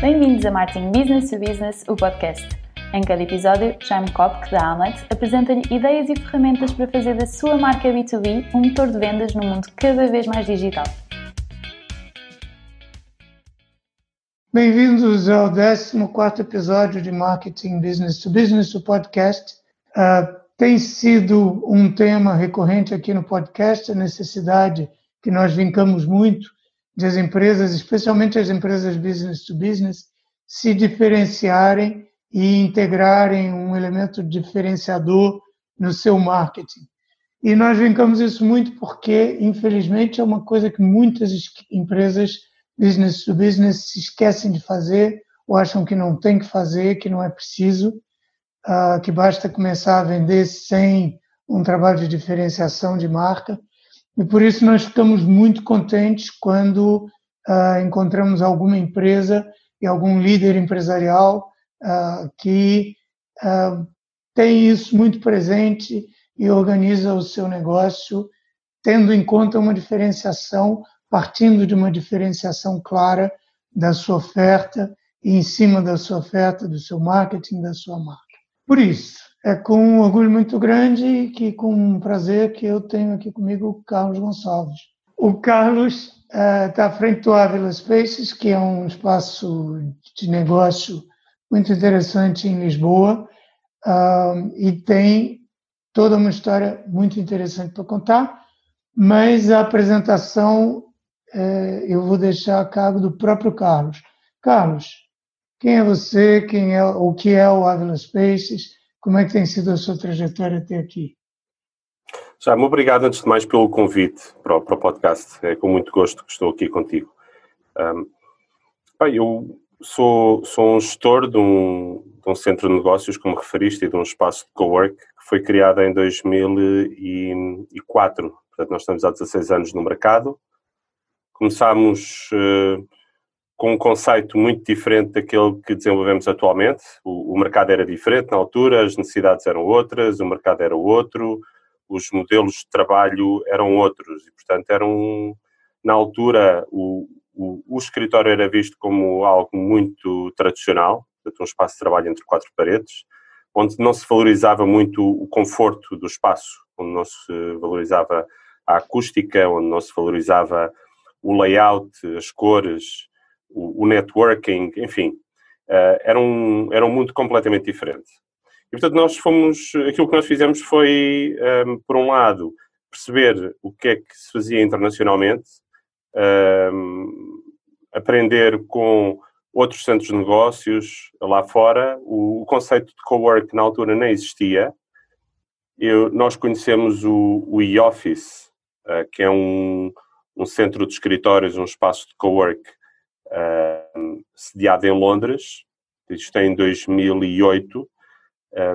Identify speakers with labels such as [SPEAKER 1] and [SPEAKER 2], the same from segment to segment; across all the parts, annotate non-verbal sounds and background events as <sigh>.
[SPEAKER 1] Bem-vindos a Marketing Business to Business, o podcast. Em cada episódio, Jaime Kopk, da Amlet, apresenta-lhe ideias e ferramentas para fazer da sua marca B2B um motor de vendas num mundo cada vez mais digital.
[SPEAKER 2] Bem-vindos ao 14 episódio de Marketing Business to Business, o podcast. Uh, tem sido um tema recorrente aqui no podcast, a necessidade que nós vincamos muito de as empresas, especialmente as empresas business to business, se diferenciarem e integrarem um elemento diferenciador no seu marketing. E nós vincamos isso muito porque, infelizmente, é uma coisa que muitas empresas business to business se esquecem de fazer ou acham que não tem que fazer, que não é preciso, uh, que basta começar a vender sem um trabalho de diferenciação de marca. E por isso nós ficamos muito contentes quando uh, encontramos alguma empresa e algum líder empresarial uh, que uh, tem isso muito presente e organiza o seu negócio tendo em conta uma diferenciação, partindo de uma diferenciação clara da sua oferta e em cima da sua oferta, do seu marketing, da sua marca. Por isso, é com um orgulho muito grande e que com um prazer que eu tenho aqui comigo o Carlos Gonçalves. O Carlos está uh, à frente do Avila Spaces, que é um espaço de negócio muito interessante em Lisboa e tem toda uma história muito interessante para contar, mas a apresentação uh, eu vou deixar a cargo do próprio Carlos. Carlos, quem é você? Quem é o que é o Avila Spaces? Como é que tem sido a sua trajetória até aqui?
[SPEAKER 3] Jaime, obrigado antes de mais pelo convite para o, para o podcast. É com muito gosto que estou aqui contigo. Um, bem, eu sou, sou um gestor de um, de um, centro de negócios, como referiste, e de um espaço de cowork que foi criado em 2004. Portanto, nós estamos há 16 anos no mercado. Começámos uh, com um conceito muito diferente daquele que desenvolvemos atualmente. O, o, mercado era diferente na altura, as necessidades eram outras, o mercado era outro, os modelos de trabalho eram outros e, portanto, eram na altura o, o, o escritório era visto como algo muito tradicional, portanto, um espaço de trabalho entre quatro paredes, onde não se valorizava muito o conforto do espaço, onde não se valorizava a acústica, onde não se valorizava o layout, as cores, o, networking, enfim, uh, era, um, era um mundo completamente diferente. E, portanto, nós fomos, aquilo que nós fizemos foi, um, ehm, por um lado, perceber o que é que se fazia internacionalmente, um, ehm, aprender com outros centros de negócios lá fora. O, o conceito de cowork na altura nem existia. Eu, nós conhecemos o, o e-office, uh, que é um, um centro de escritórios, um espaço de cowork sediado em Londres, isto é em 2008.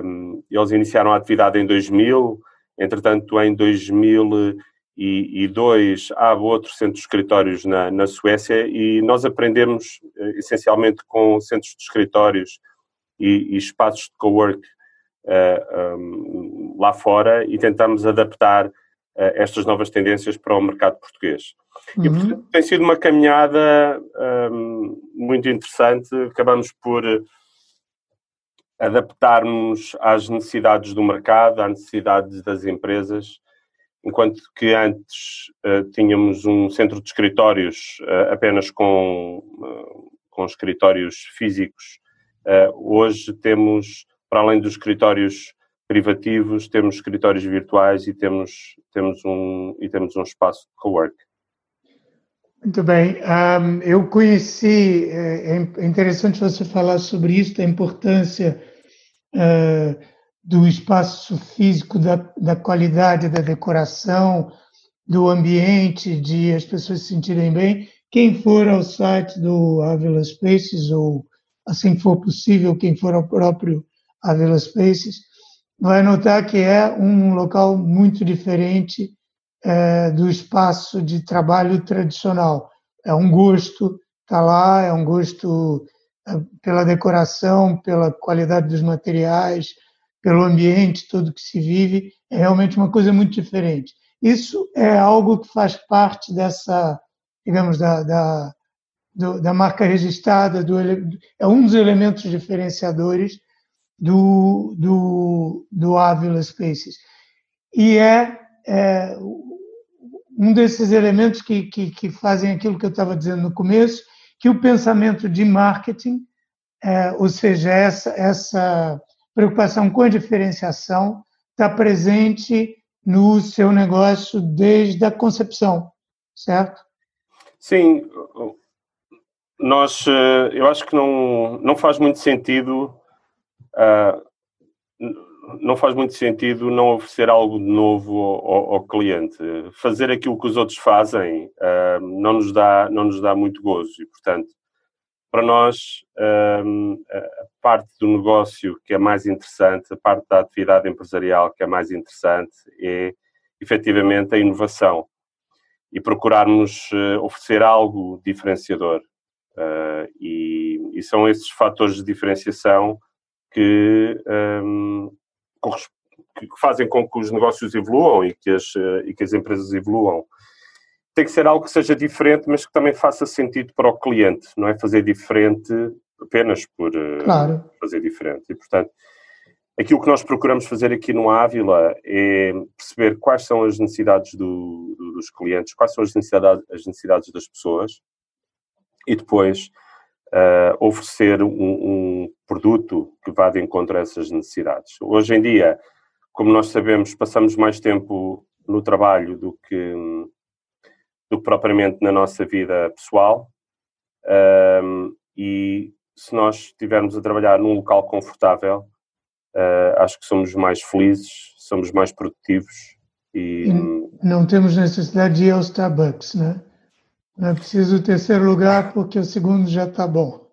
[SPEAKER 3] Um, eles iniciaram a atividade em 2000, entretanto, em 2002 há outro centro de escritórios na, na Suécia e nós aprendemos uh, essencialmente com centros de escritórios e, e espaços de cowork uh, um, lá fora e tentamos adaptar estas novas tendências para o mercado português. Uhum. E portanto, tem sido uma caminhada um, muito interessante. Acabamos por adaptarmos às necessidades do mercado, às necessidades das empresas, enquanto que antes uh, tínhamos um centro de escritórios uh, apenas com, uh, com escritórios físicos, hoje temos, para além dos escritórios privativos, temos escritórios virtuais e temos, temos, um, e temos um espaço de cowork.
[SPEAKER 2] Muito bem. Um, eu conheci, é, é, interessante você falar sobre isso, a importância uh, do espaço físico, da, da qualidade da decoração, do ambiente, de as pessoas se sentirem bem. Quem for ao site do Avila Spaces, ou assim for possível, quem for ao próprio Avila Spaces, vai notar que é um local muito diferente é, do espaço de trabalho tradicional. É um gosto estar tá lá, é um gosto é, pela decoração, pela qualidade dos materiais, pelo ambiente todo que se vive, é realmente uma coisa muito diferente. Isso é algo que faz parte dessa, digamos, da, da do, da marca registrada, do, é um dos elementos diferenciadores do, do, do Avila Spaces. E é, é um desses elementos que, que, que, fazem aquilo que eu estava dizendo no começo, que o pensamento de marketing, é, ou seja, essa, essa preocupação com a diferenciação, está presente no seu negócio desde a concepção, certo?
[SPEAKER 3] Sim, nós, eh, eu acho que não, não faz muito sentido, não faz muito sentido não oferecer algo de novo ao, ao cliente. Fazer aquilo que os outros fazem uh, não nos dá, não nos dá muito gozo e, portanto, para nós, uh, a parte do negócio que é mais interessante, a parte da atividade empresarial que é mais interessante é, efetivamente, a inovação e procurarmos oferecer algo diferenciador. Uh, e, e, são esses fatores de diferenciação que, um, que, fazem com que os negócios evoluam e que, as, e que as empresas evoluam. Tem que ser algo que seja diferente, mas que também faça sentido para o cliente, não é fazer diferente apenas por eh, claro. fazer diferente. E, portanto, aquilo que nós procuramos fazer aqui no Ávila é perceber quais são as necessidades do, do, dos clientes, quais são as necessidades, as necessidades das pessoas, e depois uh, oferecer um, um, produto que vá de encontro a essas necessidades. Hoje em dia, como nós sabemos, passamos mais tempo no trabalho do que, do que propriamente na nossa vida pessoal uh, e se nós estivermos a trabalhar num local confortável, uh, acho que somos mais felizes, somos mais produtivos e...
[SPEAKER 2] Não temos necessidade de ir ao Starbucks, né? Não é preciso o terceiro lugar porque o segundo já está bom.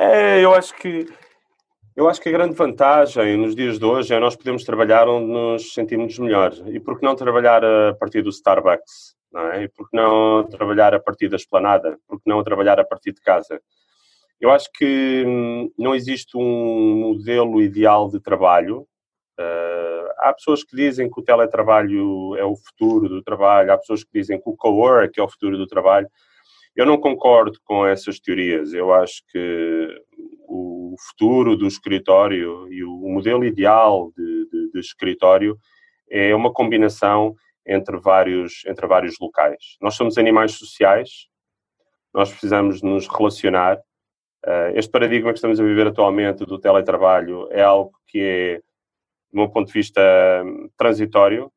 [SPEAKER 3] É, eu acho que eu acho que a grande vantagem nos dias de hoje é nós podemos trabalhar onde nos sentimos melhor. E por que não trabalhar a partir do Starbucks? Não é? E por que não trabalhar a partir da esplanada? Por que não trabalhar a partir de casa? Eu acho que hum, não existe um modelo ideal de trabalho. Uh, há pessoas que dizem que o teletrabalho é o futuro do trabalho, há pessoas que dizem que o co-work é o futuro do trabalho. Eu não concordo com essas teorias. Eu acho que o futuro do escritório e o modelo ideal de, de, de escritório é uma combinação entre vários, entre vários locais. Nós somos animais sociais, nós precisamos nos relacionar. Eh, este paradigma que estamos a viver atualmente do teletrabalho é algo que é do meu ponto de vista, transitório.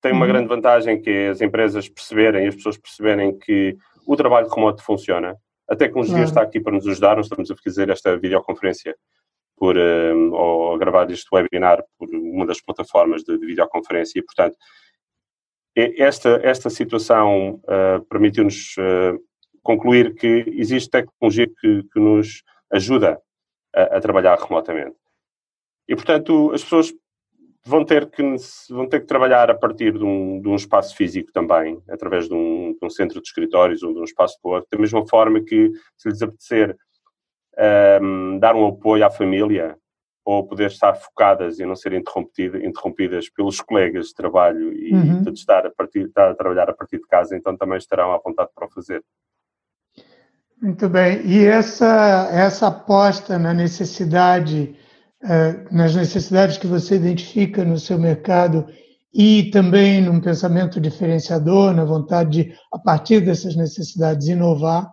[SPEAKER 3] Tem uma uhum. grande vantagem que é as empresas perceberem, as pessoas perceberem que o trabalho remoto funciona. A tecnologia uhum. está aqui para nos ajudar. Nós estamos a fazer esta videoconferência por, um, ou gravar este webinar por uma das plataformas de, de videoconferência e, portanto, esta, esta situação uh, permitiu-nos uh, concluir que existe tecnologia que, que nos ajuda a, a, trabalhar remotamente. E, portanto, as pessoas vão ter que, vão ter que trabalhar a partir de um, de um espaço físico também, através de um, de um, centro de escritórios ou de um espaço de work, da mesma forma que, se lhes apetecer um, dar um apoio à família ou poder estar focadas e não serem interrompidas, interrompidas pelos colegas de trabalho e uhum. de estar a, partir, estar a trabalhar a partir de casa, então também estarão à vontade para o fazer.
[SPEAKER 2] Muito bem. E essa, essa aposta na necessidade nas necessidades que você identifica no seu mercado e também num pensamento diferenciador, na vontade de, a partir dessas necessidades, inovar,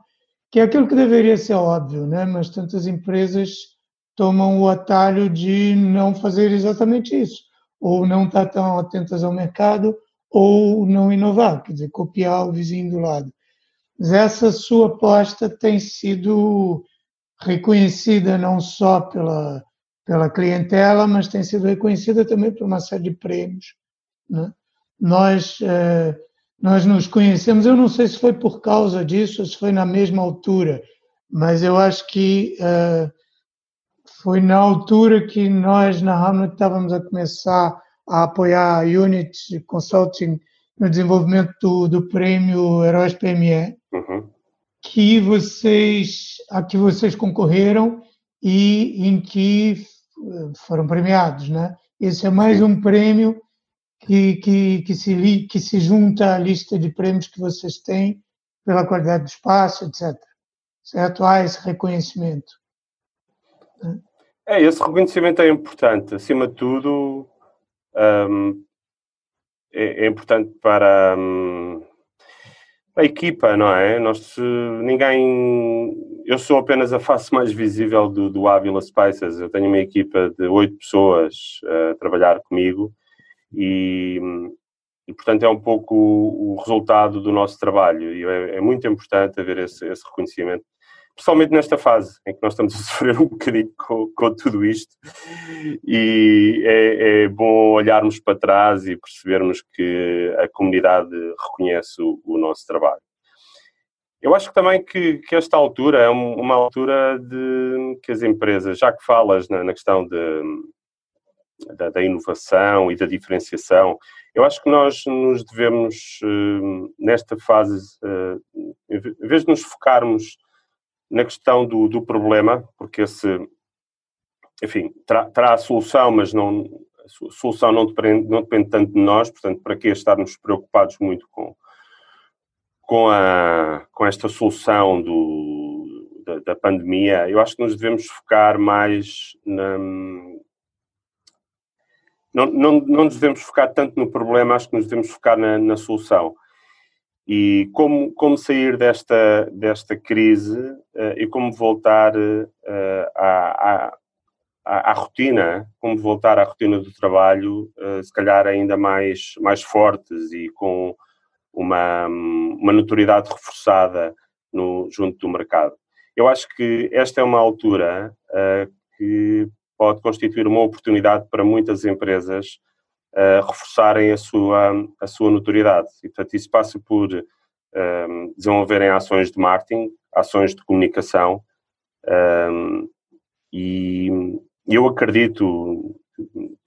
[SPEAKER 2] que é aquilo que deveria ser óbvio, né? mas tantas empresas tomam o atalho de não fazer exatamente isso, ou não estar tão atentas ao mercado, ou não inovar, quer dizer, copiar o vizinho do lado. Mas essa sua aposta tem sido reconhecida não só pela pela clientela, mas tem sido reconhecida também por uma série de prêmios. Né? Nós, eh, nós nos conhecemos, eu não sei se foi por causa disso, se foi na mesma altura, mas eu acho que eh, foi na altura que nós na Hamlet estávamos a começar a apoiar a Unit Consulting no desenvolvimento do, do prêmio Heróis PME, uhum. que vocês, a que vocês concorreram e em que foram premiados, né? Esse é mais um prêmio que, que, que, se, que se junta à lista de prêmios que vocês têm pela qualidade do espaço, etc. Certo? Há esse reconhecimento.
[SPEAKER 3] É, esse reconhecimento é importante. Acima de tudo, um, é, é, importante para um, a equipa, não é? Nós, ninguém. Eu sou apenas a face mais visível do, do Avila Spices. Eu tenho uma equipa de oito pessoas a trabalhar comigo e, e, portanto, é um pouco o, o resultado do nosso trabalho. E é, é muito importante haver esse, esse reconhecimento principalmente nesta fase em que nós estamos a <laughs> sofrer um bocadinho com, com tudo isto, e é, é, bom olharmos para trás e percebermos que a comunidade reconhece o, o nosso trabalho. Eu acho também que, que esta altura é uma altura de que as empresas, já que falas na, na questão de, da, da, inovação e da diferenciação, eu acho que nós nos devemos, eh, nesta fase, eh, em vez de nos focarmos na questão do, do problema, porque esse, enfim, terá, a solução, mas não, a solução não depende, não depende tanto de nós, portanto, para que estarmos preocupados muito com, com, a, com esta solução do, da, da, pandemia? Eu acho que nos devemos focar mais na. Não, não, não nos devemos focar tanto no problema, acho que nos devemos focar na, na solução. E como, como sair desta, desta crise uh, e como voltar uh, à, à, à, rotina, como voltar à rotina do trabalho, uh, se calhar ainda mais, mais fortes e com uma, uma notoriedade reforçada no, junto do mercado. Eu acho que esta é uma altura que pode constituir uma oportunidade para muitas empresas uh, reforçarem a sua, a sua notoriedade. E, portanto, isso passa por um, ehm, desenvolverem ações de marketing, ações de comunicação, um, ehm, e eu acredito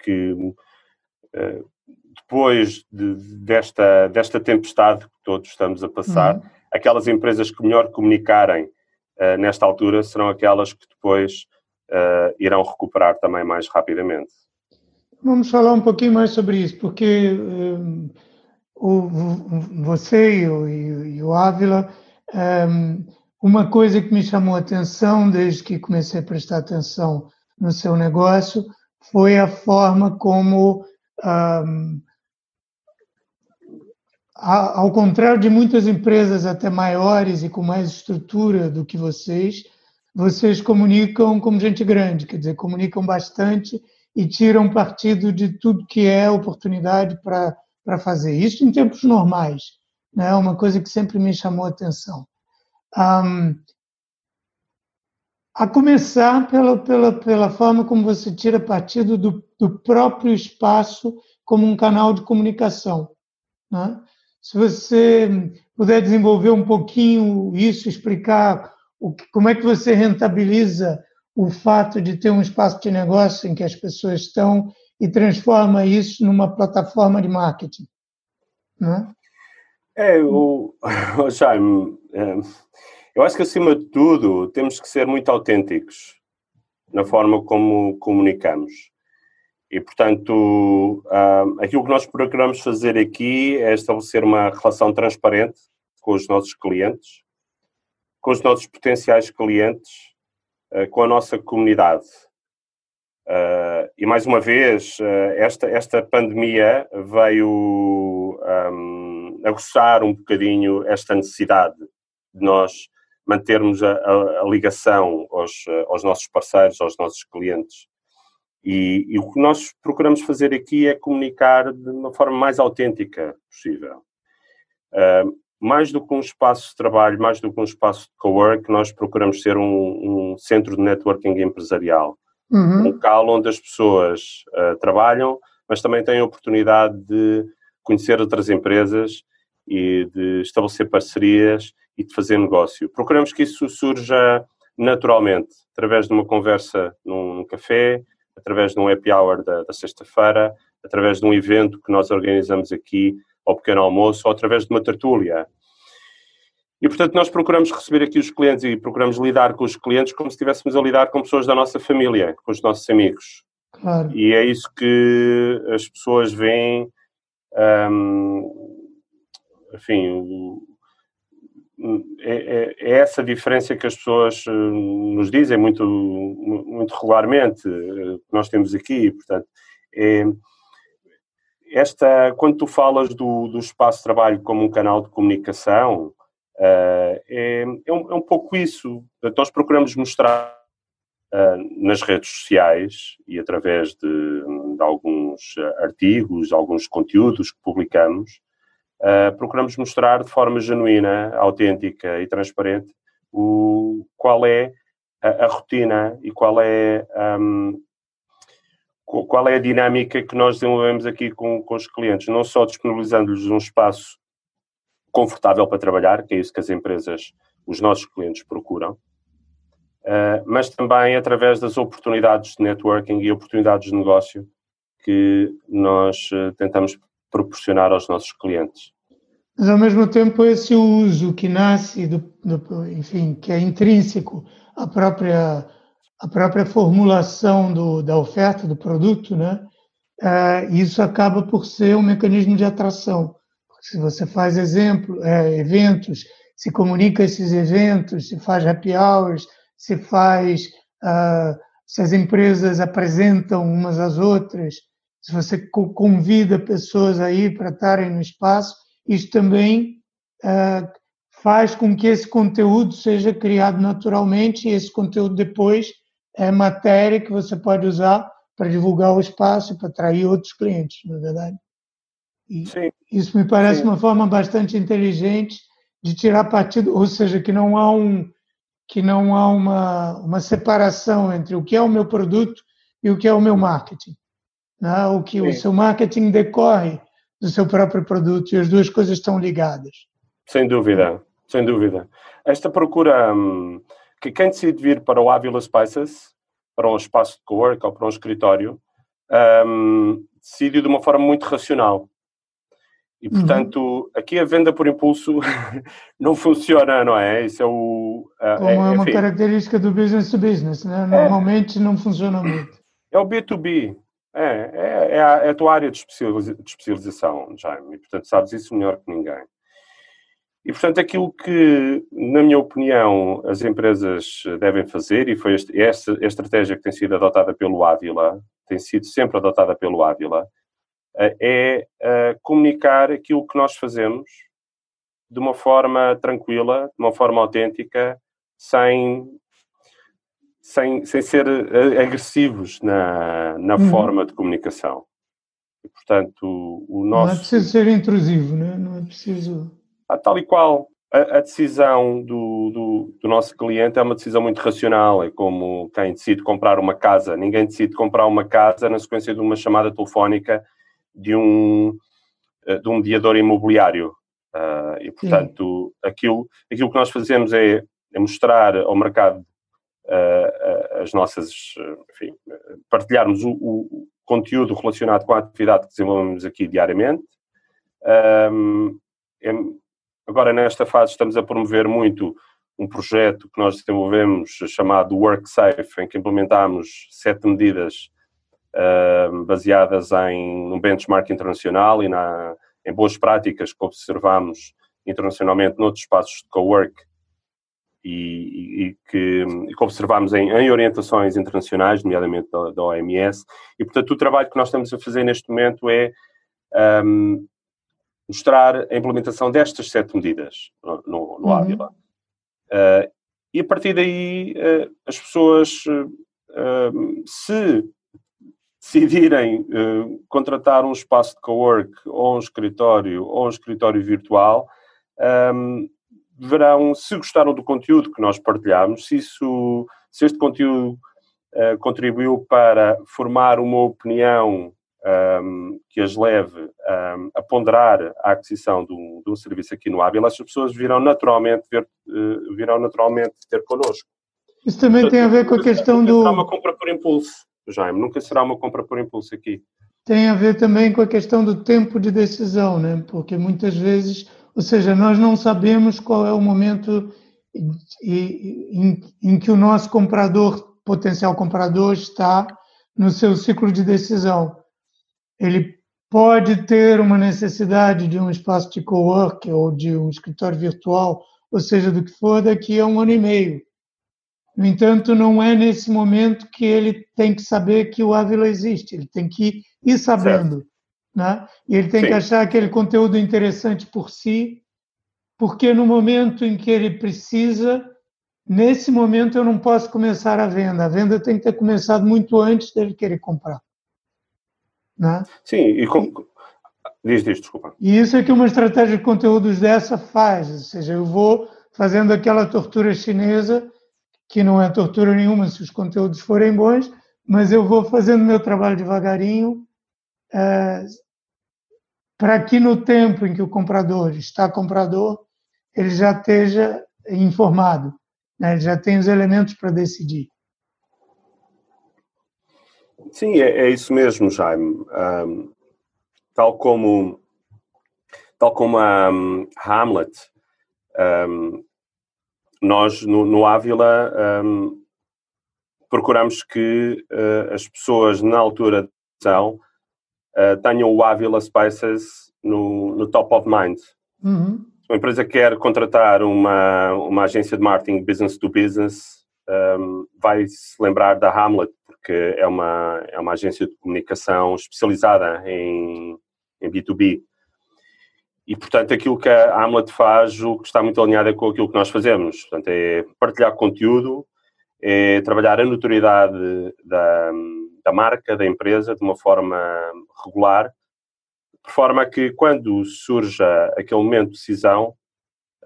[SPEAKER 3] que uh, depois de, desta, desta tempestade que todos estamos a passar, uhum. aquelas empresas que melhor comunicarem uh, nesta altura serão aquelas que depois uh, irão recuperar também mais rapidamente.
[SPEAKER 2] Vamos falar um pouquinho mais sobre isso, porque um, o, você e e o Ávila, um, uma coisa que me chamou a atenção desde que comecei a prestar atenção no seu negócio foi a forma como, um, a, ao contrário de muitas empresas até maiores e com mais estrutura do que vocês, vocês comunicam como gente grande, quer dizer, comunicam bastante e tiram partido de tudo que é oportunidade para fazer. Isso em tempos normais, né? uma coisa que sempre me chamou a atenção. Um, a começar pela, pela, pela forma como você tira partido do, do próprio espaço como um canal de comunicação. Né? Se você puder desenvolver um pouquinho isso, explicar o que, como é que você rentabiliza o fato de ter um espaço de negócio em que as pessoas estão e transforma isso numa plataforma de marketing. Né?
[SPEAKER 3] É, o, <laughs> o Jaime, é, eu acho que acima de tudo temos que ser muito autênticos na forma como comunicamos. E, portanto, uh, aquilo que nós procuramos fazer aqui é estabelecer uma relação transparente com os nossos clientes, com os nossos potenciais clientes eh, com a nossa comunidade. Uh, e mais uma vez, uh, esta, esta pandemia veio um, ehm, aguçar um bocadinho esta necessidade de nós mantermos a, a, a ligação aos, aos, nossos parceiros, aos nossos clientes. E, e, o que nós procuramos fazer aqui é comunicar de uma forma mais autêntica possível. Uh, mais do que um espaço de trabalho, mais do que um espaço de cowork, nós procuramos ser um, um centro de networking empresarial. Uhum. Um local onde as pessoas uh, trabalham, mas também têm a oportunidade de conhecer outras empresas e de estabelecer parcerias e de fazer negócio. Procuramos que isso surja naturalmente, através de uma conversa num, num café, através de um happy hour da, da sexta-feira, através de um evento que nós organizamos aqui ao pequeno almoço ou através de uma tertúlia. E, portanto, nós procuramos receber aqui os clientes e procuramos lidar com os clientes como se estivéssemos a lidar com pessoas da nossa família, com os nossos amigos. Claro. E é isso que as pessoas veem, um, enfim, é, é, é, essa diferença que as pessoas nos dizem muito, muito regularmente, que nós temos aqui, portanto, é, esta, quando tu falas do, do espaço de trabalho como um canal de comunicação, uh, é, é, um, é, um, pouco isso. Nós procuramos mostrar uh, nas redes sociais e através de, de, alguns artigos, alguns conteúdos que publicamos, uh, procuramos mostrar de forma genuína, autêntica e transparente o, qual é a, a rotina e qual é um, qual é a dinâmica que nós desenvolvemos aqui com, com os clientes, não só disponibilizando-lhes um espaço confortável para trabalhar, que é isso que as empresas, os nossos clientes procuram, uh, mas também através das oportunidades de networking e oportunidades de negócio que nós uh, tentamos proporcionar aos nossos clientes.
[SPEAKER 2] Mas ao mesmo tempo esse uso que nasce do, do enfim, que é intrínseco à própria a própria formulação do, da oferta do produto, né? É, isso acaba por ser um mecanismo de atração. Porque se você faz exemplo, é, eventos, se comunica esses eventos, se faz happy hours, se faz, uh, se as empresas apresentam umas às outras, se você convida pessoas aí para estarem no espaço, isso também uh, faz com que esse conteúdo seja criado naturalmente e esse conteúdo depois é matéria que você pode usar para divulgar o espaço e para atrair outros clientes, na é verdade. E Sim. isso me parece Sim. uma forma bastante inteligente de tirar partido, ou seja, que não há um que não há uma, uma separação entre o que é o meu produto e o que é o meu marketing. Né? O que Sim. o seu marketing decorre do seu próprio produto e as duas coisas estão ligadas.
[SPEAKER 3] Sem dúvida, sem dúvida. Esta procura hum, que quem decide vir para o Avila Spices, para um espaço de cowork ou para um escritório, um, decide de uma forma muito racional. E, uhum. portanto, uhum. aqui a venda por impulso <laughs> não funciona, não é? Isso é o...
[SPEAKER 2] Como é, é uma enfim. característica do business to business, né? É. Normalmente é, não funciona muito.
[SPEAKER 3] É o B2B. É, é, é, a, é a tua área de especialização, Jaime. E, portanto, sabes isso melhor que ninguém. E, portanto, aquilo que, na minha opinião, as empresas devem fazer, e foi este, esta a estratégia que tem sido adotada pelo Ávila, tem sido sempre adotada pelo Ávila, eh, é eh, comunicar aquilo que nós fazemos de uma forma tranquila, de uma forma autêntica, sem, sem, sem ser eh, agressivos na, na uhum. forma de comunicação. E, portanto, o nosso...
[SPEAKER 2] Não é preciso ser intrusivo, não é preciso
[SPEAKER 3] ah, tal e qual. A, a decisão do, do, do, nosso cliente é uma decisão muito racional. É como quem decide comprar uma casa. Ninguém decide comprar uma casa na sequência de uma chamada telefónica de um, eh, de um mediador imobiliário. Uh, e, portanto, aquilo, aquilo que nós fazemos é, é mostrar ao mercado uh, as nossas. Enfim, partilharmos o, o, conteúdo relacionado com a atividade que desenvolvemos aqui diariamente. Um, Agora, nesta fase, estamos a promover muito um projeto que nós desenvolvemos chamado WorkSafe, em que implementamos sete medidas uh, baseadas em um benchmark internacional e na, em boas práticas que observamos internacionalmente noutros espaços de cowork e, e, que, e que em, em, orientações internacionais, nomeadamente da, da, OMS. E, portanto, o trabalho que nós estamos a fazer neste momento é um, mostrar a implementação destas sete medidas no, no, no uhum. Ávila. Uh, e a partir daí uh, as pessoas, uh, se decidirem contratar um espaço de cowork ou um escritório ou um escritório virtual, um, verão, se gostaram do conteúdo que nós partilhamos, se, isso, se este conteúdo contribuiu para formar uma opinião um, que as leve um, a ponderar a aquisição de um, de um, serviço aqui no Ávila, as pessoas virão naturalmente, ver, uh, virão naturalmente ter connosco.
[SPEAKER 2] Isso também tem a ver com a questão do...
[SPEAKER 3] Nunca será uma compra por impulso, Jaime, nunca será uma compra por impulso aqui.
[SPEAKER 2] Tem a ver também com a questão do tempo de decisão, né? porque muitas vezes, ou seja, nós não sabemos qual é o momento em, em, em que o nosso comprador, potencial comprador, está no seu ciclo de decisão ele pode ter uma necessidade de um espaço de cowork ou de um escritório virtual ou seja do que for, daqui a um ano e meio. No entanto, não é nesse momento que ele tem que saber que o Ávila existe, ele tem que ir sabendo. Né? E ele tem Sim. que achar aquele conteúdo interessante por si, porque no momento em que ele precisa, nesse momento eu não posso começar a venda. A venda tem que ter começado muito antes dele querer comprar. Né?
[SPEAKER 3] Sim, e com... diz, diz, desculpa.
[SPEAKER 2] E isso é que uma estratégia de conteúdos dessa faz, ou seja, eu vou fazendo aquela tortura chinesa, que não é tortura nenhuma se os conteúdos forem bons, mas eu vou fazendo meu trabalho devagarinho, é, para que no tempo em que o comprador está comprador, ele já esteja informado, né? ele já tem os elementos para decidir.
[SPEAKER 3] Sim, é, é isso mesmo, Jaime. Um, tal como tal como a um, Hamlet, um, nós no, no Ávila procuramos que uh, as pessoas na altura de decisão uh, tenham o Ávila Spices no, no top of mind. Uhum. Uma empresa quer contratar uma, uma agência de marketing business to business, um, vai se lembrar da Hamlet, porque é uma, é uma agência de comunicação especializada em, em B2B. E, portanto, aquilo que a Hamlet faz, o que está muito alinhado é com aquilo que nós fazemos. Portanto, é partilhar conteúdo, é trabalhar a notoriedade da, da marca, da empresa, de uma forma regular, de forma que quando surja aquele momento de decisão,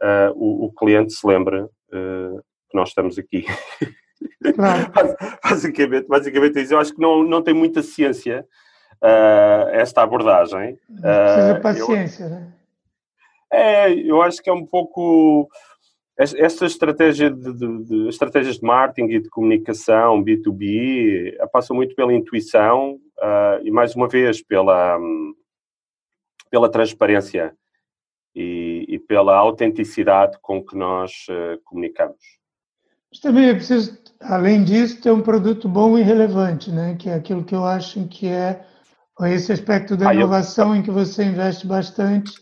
[SPEAKER 3] uh, o, o, cliente se lembre uh, que nós estamos aqui. <laughs> Claro. <laughs> basicamente, basicamente isso. Eu acho que não, não tem muita ciência uh, esta abordagem.
[SPEAKER 2] Precisa paciência, eu, né?
[SPEAKER 3] É, eu acho que é um pouco esta estratégia de, de, de, estratégias de marketing e de comunicação B2B eh, passa muito pela intuição uh, e mais uma vez pela pela transparência e, e pela autenticidade com que nós uh, comunicamos.
[SPEAKER 2] Mas também é preciso, além disso, ter um produto bom e relevante, né? Que é aquilo que eu acho que é esse aspecto da inovação eu... em que você investe bastante,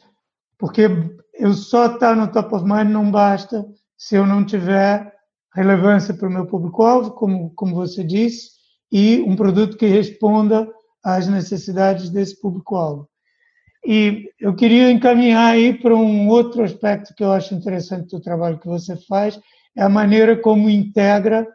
[SPEAKER 2] porque eu só estar tá no top of mind não basta se eu não tiver relevância para o meu público-alvo, como, como você disse, e um produto que responda às necessidades desse público-alvo. E eu queria encaminhar aí para um outro aspecto que eu acho interessante do trabalho que você faz, é a maneira como integra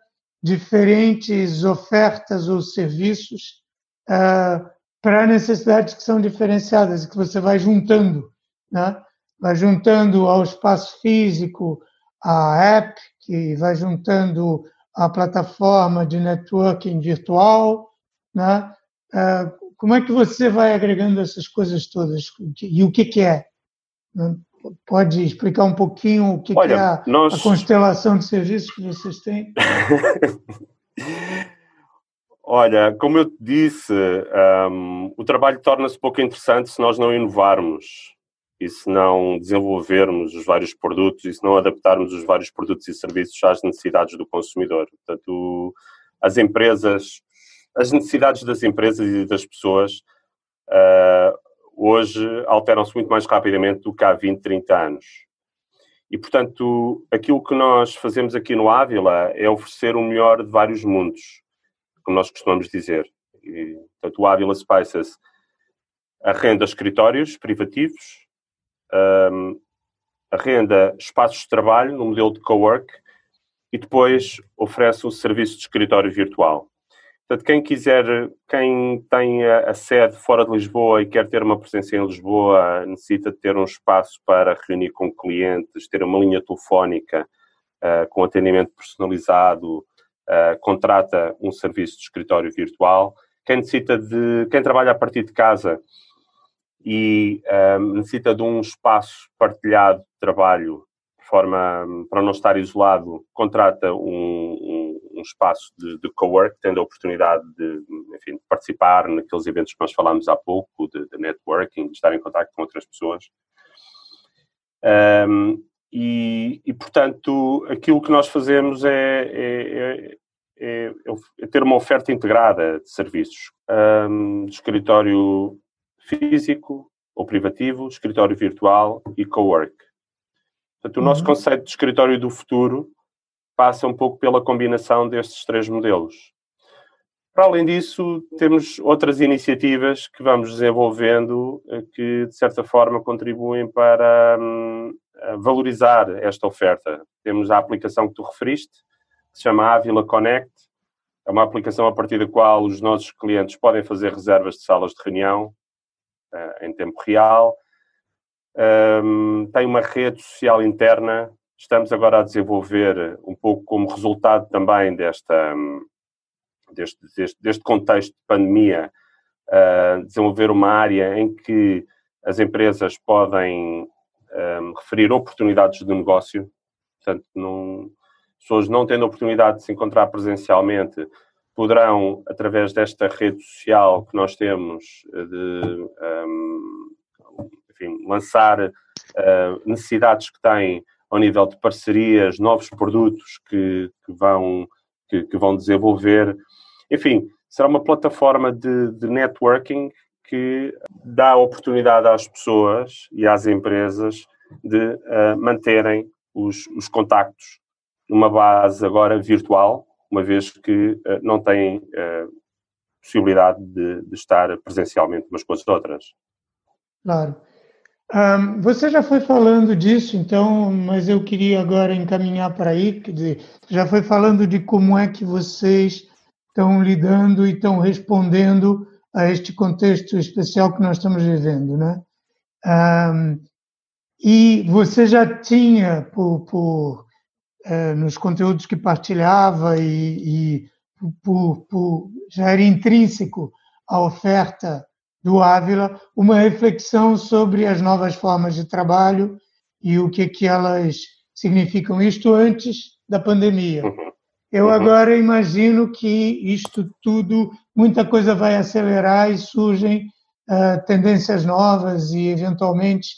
[SPEAKER 2] diferentes ofertas ou serviços uh, para necessidades que são diferenciadas e que você vai juntando, né? vai juntando ao espaço físico a app, que vai juntando a plataforma de networking virtual, né? Uh, como é que você vai agregando essas coisas todas e o que, que é? Né? Pode explicar um pouquinho o que, Olha, que é a, nós... a, constelação de serviços que vocês têm? <laughs>
[SPEAKER 3] Olha, como eu disse, um, o trabalho torna-se pouco interessante se nós não inovarmos e se não desenvolvermos os vários produtos e se não adaptarmos os vários produtos e serviços às necessidades do consumidor. Portanto, as empresas, as necessidades das empresas e das pessoas uh, hoje alteram-se muito mais rapidamente do que há 20, 30 anos. E, portanto, aquilo que nós fazemos aqui no Ávila é oferecer o melhor de vários mundos, como nós costumamos dizer. E, portanto, o Ávila Spices arrenda escritórios privativos, um, arrenda espaços de trabalho no modelo de cowork e depois oferece o serviço de escritório virtual. Portanto, quem quiser, quem tem a, sede fora de Lisboa e quer ter uma presença em Lisboa, necessita de ter um espaço para reunir com clientes, ter uma linha telefónica uh, com atendimento personalizado, uh, contrata um serviço de escritório virtual. Quem necessita de, quem trabalha a partir de casa e um, necessita de um espaço partilhado de trabalho de forma para não estar isolado, contrata um, um, um espaço de, de co-work, tendo a oportunidade de, enfim, de participar naqueles eventos que nós falámos há pouco, de, de networking, de estar em contato com outras pessoas. Um, e, e, portanto, aquilo que nós fazemos é, é, é, é, ter uma oferta integrada de serviços. Um, de escritório físico ou privativo, escritório virtual e co-work. Portanto, o nosso uhum. conceito de escritório do futuro passa um pouco pela combinação destes três modelos. Para além disso, temos outras iniciativas que vamos desenvolvendo eh, que, de certa forma, contribuem para hum, valorizar esta oferta. Temos a aplicação que tu referiste, que se chama Avila Connect. É uma aplicação a partir da qual os nossos clientes podem fazer reservas de salas de reunião uh, em tempo real. Um, tem uma rede social interna. Estamos agora a desenvolver, um pouco como resultado também desta, um, deste, deste, deste, contexto de pandemia, uh, desenvolver uma área em que as empresas podem um, referir oportunidades de negócio. Portanto, não, pessoas não tendo a oportunidade de se encontrar presencialmente poderão, através desta rede social que nós temos, de um, enfim, lançar uh, necessidades que têm ao nível de parcerias, novos produtos que, que vão, que, que, vão desenvolver. Enfim, será uma plataforma de, de networking que dá oportunidade às pessoas e às empresas de uh, manterem os, os contactos numa base agora virtual, uma vez que uh, não têm uh, possibilidade de, de, estar presencialmente umas com as outras.
[SPEAKER 2] Claro. Um, você já foi falando disso, então, mas eu queria agora encaminhar para aí, quer dizer, já foi falando de como é que vocês estão lidando e estão respondendo a este contexto especial que nós estamos vivendo, né? Um, e você já tinha, por, por é, nos conteúdos que partilhava e, e por, por, já era intrínseco à oferta do Ávila, uma reflexão sobre as novas formas de trabalho e o que, que elas significam, isto antes da pandemia. Uhum. Eu uhum. agora imagino que isto tudo, muita coisa vai acelerar e surgem uh, tendências novas e, eventualmente,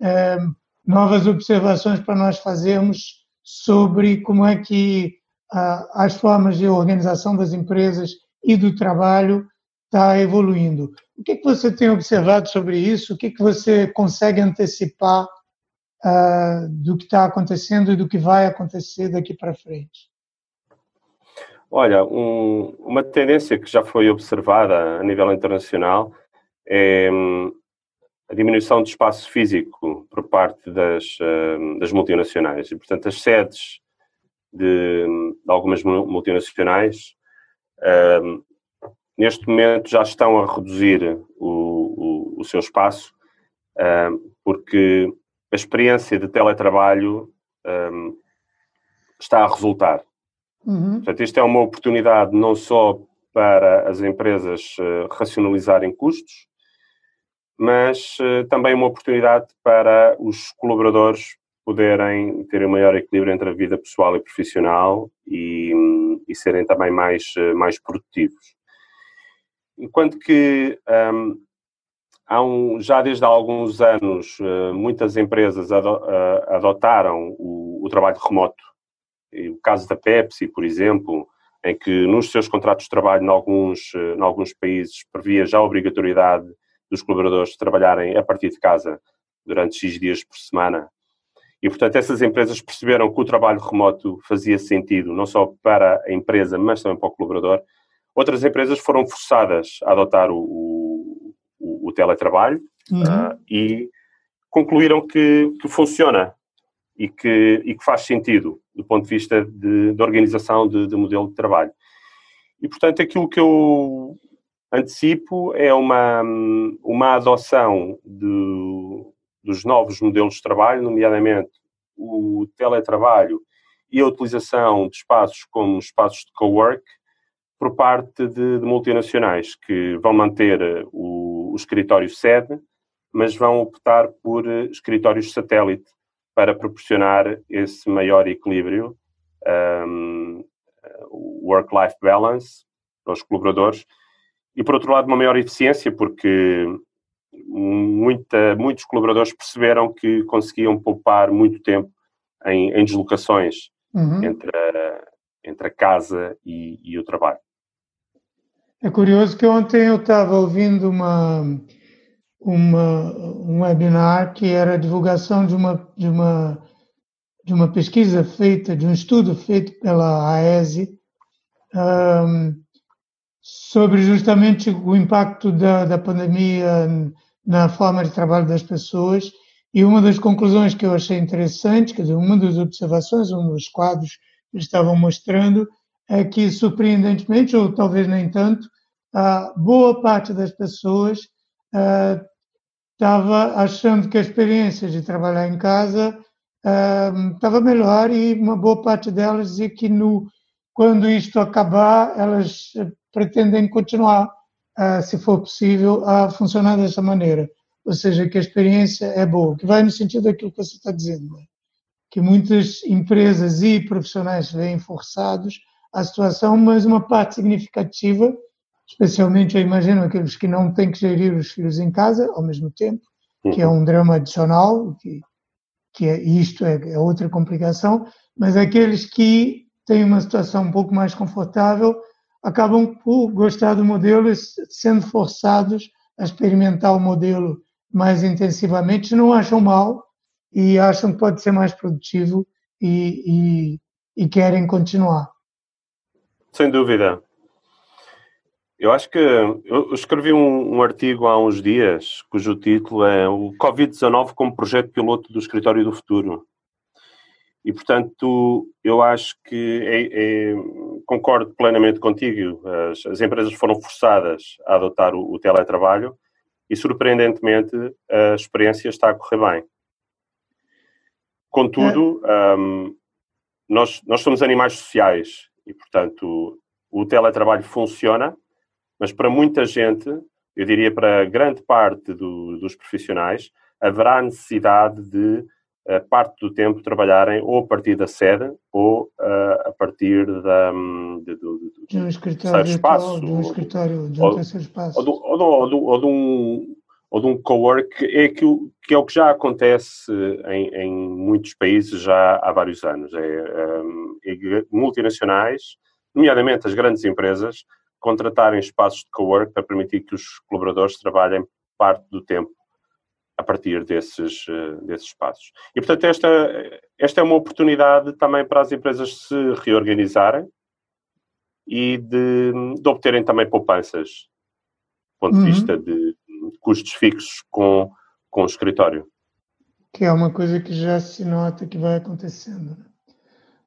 [SPEAKER 2] uh, novas observações para nós fazermos sobre como é que uh, as formas de organização das empresas e do trabalho está evoluindo. O que, que você tem observado sobre isso? O que, que você consegue antecipar uh, do que está acontecendo e do que vai acontecer daqui para frente?
[SPEAKER 3] Olha, um, uma tendência que já foi observada a nível internacional é hum, a diminuição do espaço físico por parte das, hum, das multinacionais. E, portanto, as sedes de, de algumas multinacionais um, neste momento já estão a reduzir o, o, o seu espaço um, porque a experiência de teletrabalho está a resultar. Uhum. Portanto, isto é uma oportunidade não só para as empresas uh, racionalizarem custos, mas uh, também uma oportunidade para os colaboradores poderem ter um maior equilíbrio entre a vida pessoal e profissional e, e serem também mais, uh, mais produtivos. Enquanto que um, há um, já desde há alguns anos muitas empresas adotaram o, o trabalho remoto o caso da Pepsi, por exemplo, em que nos seus contratos de trabalho, em alguns, eh, em alguns países, previa já a obrigatoriedade dos colaboradores trabalharem a partir de casa durante X dias por semana. E, portanto, essas empresas perceberam que o trabalho remoto fazia sentido, não só para a empresa, mas também para o colaborador. Outras empresas foram forçadas a adotar o, o, o teletrabalho uhum. uh, e concluíram que, que funciona e que, e que faz sentido do ponto de vista de, de organização de, de, modelo de trabalho. E, portanto, aquilo que eu antecipo é uma, uma adoção de, dos novos modelos de trabalho, nomeadamente o teletrabalho e a utilização de espaços como espaços de cowork por parte de, de multinacionais que vão manter o, o escritório sede, mas vão optar por escritórios satélite para proporcionar esse maior equilíbrio, um, work-life balance para os colaboradores e, por outro lado, uma maior eficiência, porque muita, muitos colaboradores perceberam que conseguiam poupar muito tempo em, em deslocações uhum. entre, a, entre a casa e, e o trabalho.
[SPEAKER 2] É curioso que ontem eu estava ouvindo uma uma, um webinar que era a divulgação de uma, de uma uma pesquisa feita, de um estudo feito pela AESE, um, sobre justamente o impacto da, da pandemia na forma de trabalho das pessoas. E uma das conclusões que eu achei interessante, quer dizer, uma das observações, um dos quadros que eles estavam mostrando, é que, surpreendentemente, ou talvez nem tanto, a boa parte das pessoas estava achando que a experiência de trabalhar em casa estava melhor e uma boa parte delas dizia que no, quando isto acabar, elas pretendem continuar, uh, se for possível, a funcionar dessa maneira. Ou seja, que a experiência é boa, que vai no sentido daquilo que você está dizendo, né? que muitas empresas e profissionais se veem forçados à situação, mas uma parte significativa, especialmente eu imagino aqueles que não têm que gerir os filhos em casa ao mesmo tempo, que é um drama adicional, que, que é, isto é, é outra complicação, mas aqueles que têm uma situação um pouco mais confortável acabam por gostar do modelo e sendo forçados a experimentar o modelo mais intensivamente, não acham mal e acham que pode ser mais produtivo e, e, e querem continuar.
[SPEAKER 3] Sem dúvida. Eu acho que eu escrevi um, um, artigo há uns dias cujo título é o Covid-19 como projeto piloto do Escritório do Futuro. E, portanto, eu acho que é, é, concordo plenamente contigo. As, as, empresas foram forçadas a adotar o, o, teletrabalho e, surpreendentemente, a experiência está a correr bem. Contudo, é. um, nós, nós somos animais sociais e, portanto, o teletrabalho funciona, mas para muita gente, eu diria para grande parte do, dos profissionais, haverá necessidade de uh, parte do tempo trabalharem ou a partir da sede ou uh, a partir da,
[SPEAKER 2] um, de, de, de, um escritório espaço, de um escritório de um terceiro espaço.
[SPEAKER 3] Ou, ou, ou, ou de um ou de um co-work é que, que, é o que já acontece em, em muitos países já há vários anos. É, um, é multinacionais, nomeadamente as grandes empresas, contratarem espaços de co-work para permitir que os colaboradores trabalhem parte do tempo a partir desses, eh, desses espaços. E, portanto, esta, esta é uma oportunidade também para as empresas se reorganizarem e de, de obterem também poupanças, do ponto de uhum. vista de custos fixos com, com o escritório.
[SPEAKER 2] Que é uma coisa que já se nota que vai acontecendo. Né?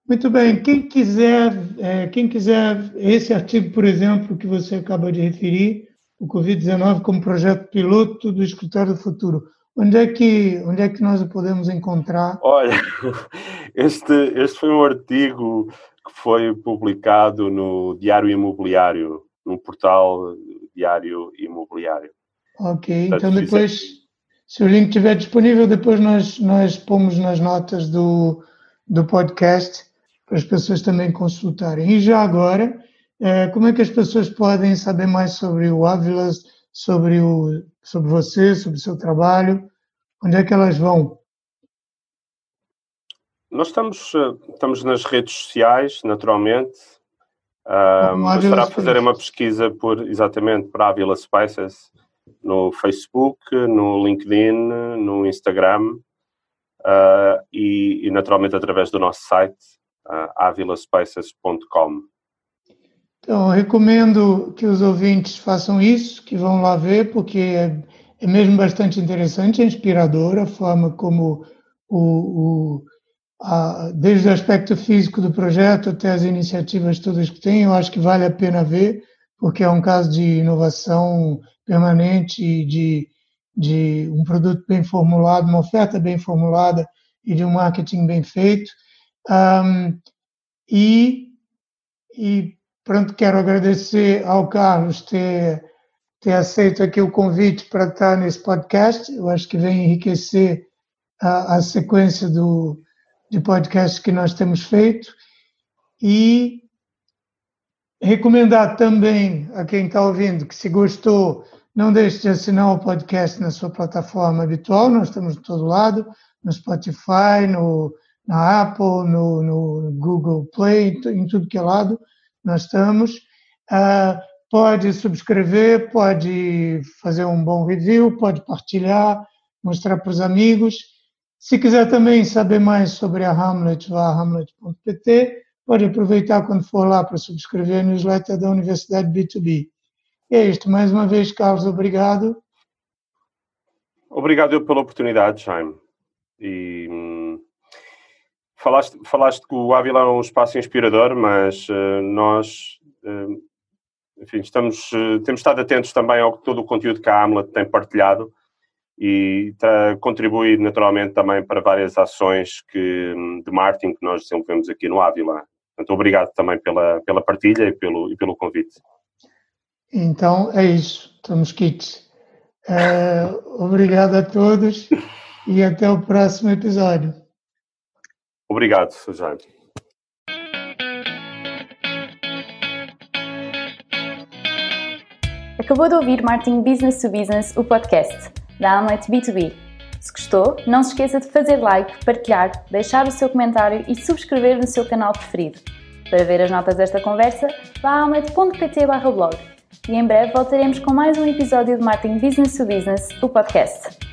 [SPEAKER 2] Muito bem. Quem quiser, é, quem quiser esse artigo, por exemplo, que você acaba de referir, o Covid-19 como projeto piloto do Escritório do Futuro. Onde é que, onde é que nós o podemos encontrar?
[SPEAKER 3] Olha, <laughs> este, este foi um artigo que foi publicado no Diário Imobiliário, num portal Diário Imobiliário.
[SPEAKER 2] Ok, Portanto, então depois, se o link estiver disponível, depois nós, nós pomos nas notas do, do podcast para as pessoas também consultarem. E já agora, é, como é que as pessoas podem saber mais sobre o Avilas, sobre, o, sobre você, sobre o seu trabalho? Onde é que elas vão?
[SPEAKER 3] Nós estamos, eh, estamos nas redes sociais, naturalmente. Um, bastará fazer uma pesquisa por, exatamente para Avila Spices no Facebook, no LinkedIn, no Instagram uh, e, e, naturalmente através do nosso site uh, avilaspaces.com.
[SPEAKER 2] Então, recomendo que os ouvintes façam isso, que vão lá ver, porque é, é mesmo bastante interessante, é inspirador a forma como o, o a, desde o aspecto físico do projeto até as iniciativas todas que tem, eu acho que vale a pena ver, porque é um caso de inovação permanente de, de um produto bem formulado, uma oferta bem formulada e de um marketing bem feito. Um, e, e pronto, quero agradecer ao Carlos ter, ter aceito aqui o convite para estar nesse podcast. Eu acho que vem enriquecer a, a sequência do, de podcasts que nós temos feito. E recomendar também a quem está ouvindo que, se gostou, não deixe de assinar o podcast na sua plataforma habitual. Nós estamos de todo lado, no Spotify, no, na Apple, no, no Google Play, em tudo que é lado, nós estamos. Uh, pode subscrever, pode fazer um bom review, pode partilhar, mostrar para os amigos. Se quiser também saber mais sobre a Hamlet, vá a hamlet.pt. Pode aproveitar quando for lá para subscrever a newsletter da Universidade B2B. E é isto. Mais uma vez, Carlos, obrigado.
[SPEAKER 3] Obrigado pela oportunidade, Jaime. E hum, falaste, falaste que o Ávila é um espaço inspirador, mas uh, nós, uh, enfim, estamos, uh, temos estado atentos também ao todo o conteúdo que a Hamlet tem partilhado e contribui naturalmente também para várias ações que, hum, de marketing que nós desenvolvemos aqui no Ávila. Portanto, obrigado também pela, pela partilha e pelo, e pelo convite.
[SPEAKER 2] Então é isso, estamos quites. Uh, obrigado a todos e até o próximo episódio.
[SPEAKER 3] Obrigado, Suzane.
[SPEAKER 1] Acabou de ouvir Martin Business to Business, o podcast da Amlet B2B. Se gostou, não se esqueça de fazer like, partilhar, deixar o seu comentário e subscrever no seu canal preferido. Para ver as notas desta conversa, vá a amlet.pt blog. E em breve voltaremos com mais um episódio de Martin Business to Business, o podcast.